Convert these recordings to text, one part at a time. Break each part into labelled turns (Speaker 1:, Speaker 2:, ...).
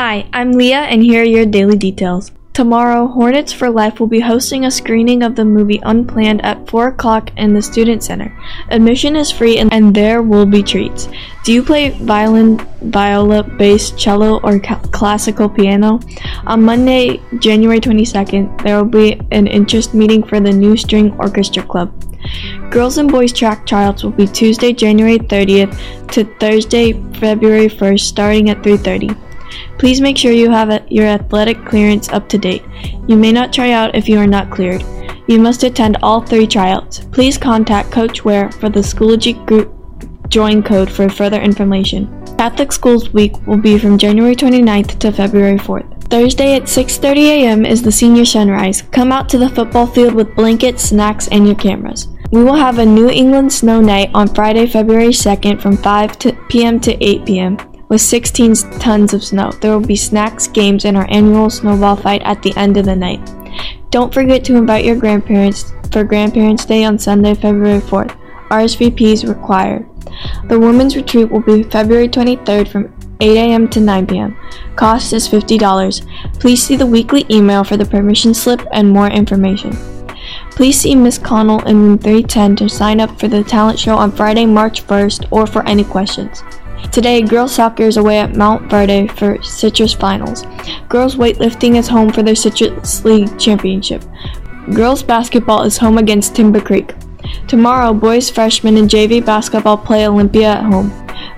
Speaker 1: Hi, I'm Leah, and here are your daily details. Tomorrow, Hornets for Life will be hosting a screening of the movie Unplanned at 4 o'clock in the Student Center. Admission is free and, and there will be treats. Do you play violin, viola, bass, cello, or ca- classical piano? On Monday, January 22nd, there will be an interest meeting for the New String Orchestra Club. Girls and boys track Trials will be Tuesday, January 30th to Thursday, February 1st, starting at 3:30. Please make sure you have a, your athletic clearance up to date. You may not try out if you are not cleared. You must attend all three tryouts. Please contact Coach Ware for the Schoology group join code for further information. Catholic Schools Week will be from January 29th to February 4th. Thursday at 6:30 a.m. is the senior sunrise. Come out to the football field with blankets, snacks, and your cameras. We will have a New England snow night on Friday, February 2nd from 5 to p.m. to 8 p.m. with 16 tons of snow. There will be snacks, games, and our annual snowball fight at the end of the night. Don't forget to invite your grandparents for Grandparents' Day on Sunday, February 4th. RSVPs required. The women's retreat will be February 23rd from 8 a.m. to 9 p.m. Cost is $50. Please see the weekly email for the permission slip and more information. Please see Miss Connell in room 310 to sign up for the talent show on Friday, March 1st, or for any questions. Today, girls soccer is away at Montverde for Citrus Finals. Girls weightlifting is home for their Citrus League Championship. Girls basketball is home against Timber Creek. Tomorrow, boys freshman and JV basketball play Olympia at home.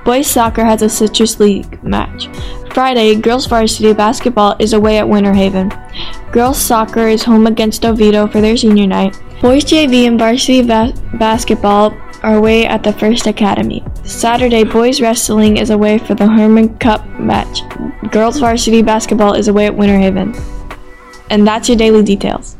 Speaker 1: Boys soccer has a Citrus League match. Friday, girls varsity basketball is away at Winter Haven. Girls soccer is home against Oviedo for their senior night. Boys JV and varsity ba- basketball are away at the First Academy. Saturday, boys wrestling is away for the Herman Cup match. Girls varsity basketball is away at Winter Haven. And that's your daily details.